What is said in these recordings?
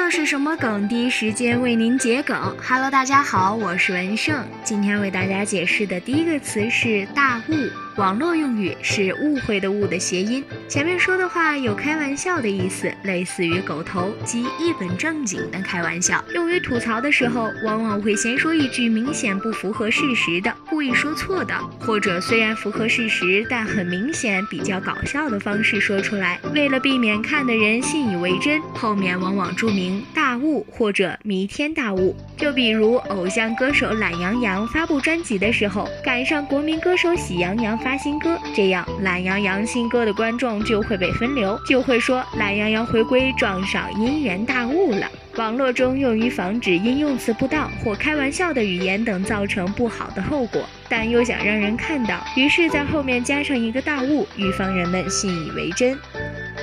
这是什么梗？第一时间为您解梗。Hello，大家好，我是文胜。今天为大家解释的第一个词是“大雾”。网络用语是“误会”的“误”的谐音。前面说的话有开玩笑的意思，类似于狗头，即一本正经的开玩笑。用于吐槽的时候，往往会先说一句明显不符合事实的，故意说错的，或者虽然符合事实，但很明显比较搞笑的方式说出来。为了避免看的人信以为真，后面往往注明“大误”或者“弥天大误”。就比如偶像歌手懒羊羊发布专辑的时候，赶上国民歌手喜羊羊发。发新歌，这样懒羊羊新歌的观众就会被分流，就会说懒羊羊回归撞上姻缘大雾了。网络中用于防止因用词不当或开玩笑的语言等造成不好的后果，但又想让人看到，于是，在后面加上一个大雾，预防人们信以为真。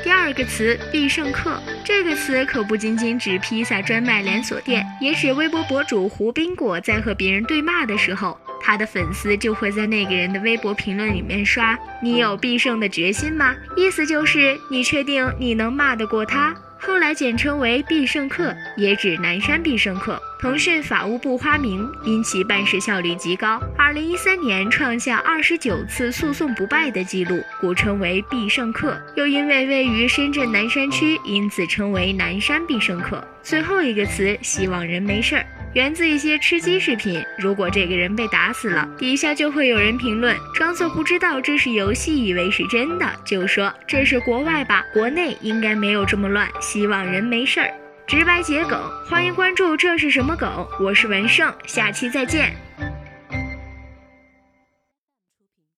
第二个词必胜客，这个词可不仅仅指披萨专卖连锁店，也指微博博主胡宾果在和别人对骂的时候。他的粉丝就会在那个人的微博评论里面刷：“你有必胜的决心吗？”意思就是你确定你能骂得过他。后来简称为必胜客，也指南山必胜客。腾讯法务部花名，因其办事效率极高，二零一三年创下二十九次诉讼不败的记录，故称为必胜客。又因为位于深圳南山区，因此称为南山必胜客。最后一个词，希望人没事儿。源自一些吃鸡视频，如果这个人被打死了，底下就会有人评论，装作不知道这是游戏，以为是真的，就说这是国外吧，国内应该没有这么乱，希望人没事儿。直白解梗，欢迎关注这是什么梗，我是文胜，下期再见。